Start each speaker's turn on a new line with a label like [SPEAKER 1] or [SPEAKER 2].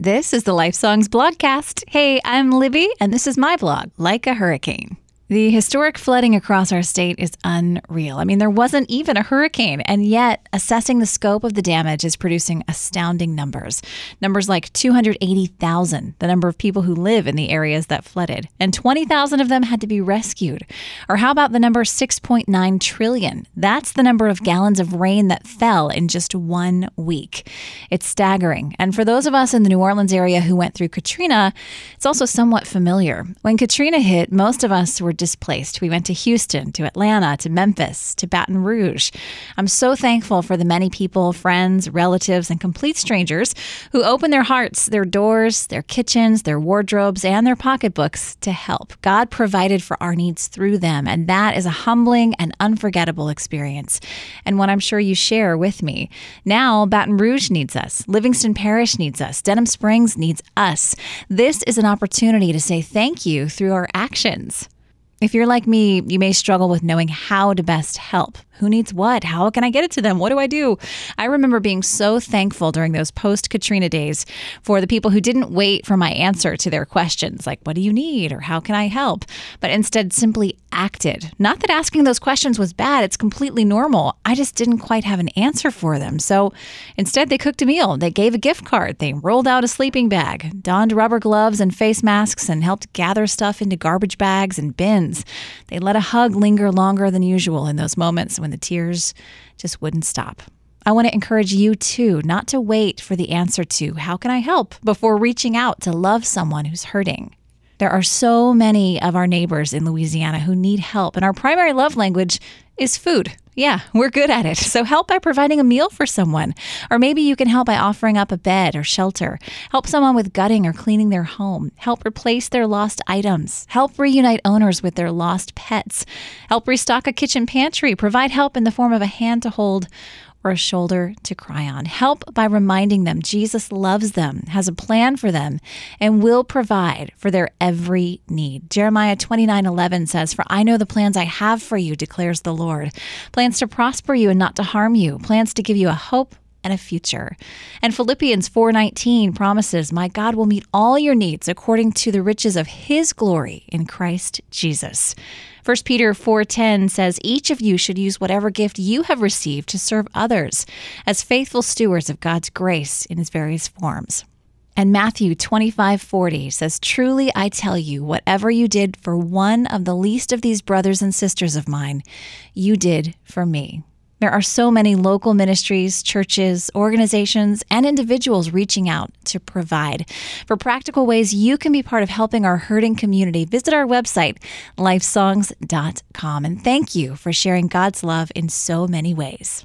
[SPEAKER 1] This is the LifeSongs blogcast. Hey, I'm Libby, and this is my blog, Like a Hurricane. The historic flooding across our state is unreal. I mean, there wasn't even a hurricane, and yet assessing the scope of the damage is producing astounding numbers. Numbers like 280,000, the number of people who live in the areas that flooded, and 20,000 of them had to be rescued. Or how about the number 6.9 trillion? That's the number of gallons of rain that fell in just one week. It's staggering. And for those of us in the New Orleans area who went through Katrina, it's also somewhat familiar. When Katrina hit, most of us were displaced. We went to Houston, to Atlanta, to Memphis, to Baton Rouge. I'm so thankful for the many people, friends, relatives, and complete strangers who opened their hearts, their doors, their kitchens, their wardrobes, and their pocketbooks to help. God provided for our needs through them, and that is a humbling and unforgettable experience, and one I'm sure you share with me. Now, Baton Rouge needs us, Livingston Parish needs us, Denham Springs needs us. This is an opportunity to say thank you through our actions. If you're like me, you may struggle with knowing how to best help. Who needs what? How can I get it to them? What do I do? I remember being so thankful during those post Katrina days for the people who didn't wait for my answer to their questions, like, what do you need? or how can I help? But instead simply acted. Not that asking those questions was bad, it's completely normal. I just didn't quite have an answer for them. So instead, they cooked a meal, they gave a gift card, they rolled out a sleeping bag, donned rubber gloves and face masks, and helped gather stuff into garbage bags and bins. They let a hug linger longer than usual in those moments when the tears just wouldn't stop. I want to encourage you too not to wait for the answer to how can I help before reaching out to love someone who's hurting. There are so many of our neighbors in Louisiana who need help, and our primary love language is food. Yeah, we're good at it. So help by providing a meal for someone. Or maybe you can help by offering up a bed or shelter. Help someone with gutting or cleaning their home. Help replace their lost items. Help reunite owners with their lost pets. Help restock a kitchen pantry. Provide help in the form of a hand to hold or a shoulder to cry on. Help by reminding them Jesus loves them, has a plan for them, and will provide for their every need. Jeremiah 29 11 says, For I know the plans I have for you, declares the Lord plans to prosper you and not to harm you, plans to give you a hope and a future. And Philippians 4:19 promises, "My God will meet all your needs according to the riches of his glory in Christ Jesus." 1 Peter 4:10 says, "Each of you should use whatever gift you have received to serve others as faithful stewards of God's grace in its various forms." And Matthew 25:40 says, "Truly I tell you, whatever you did for one of the least of these brothers and sisters of mine, you did for me." There are so many local ministries, churches, organizations, and individuals reaching out to provide. For practical ways you can be part of helping our hurting community, visit our website, lifesongs.com. And thank you for sharing God's love in so many ways.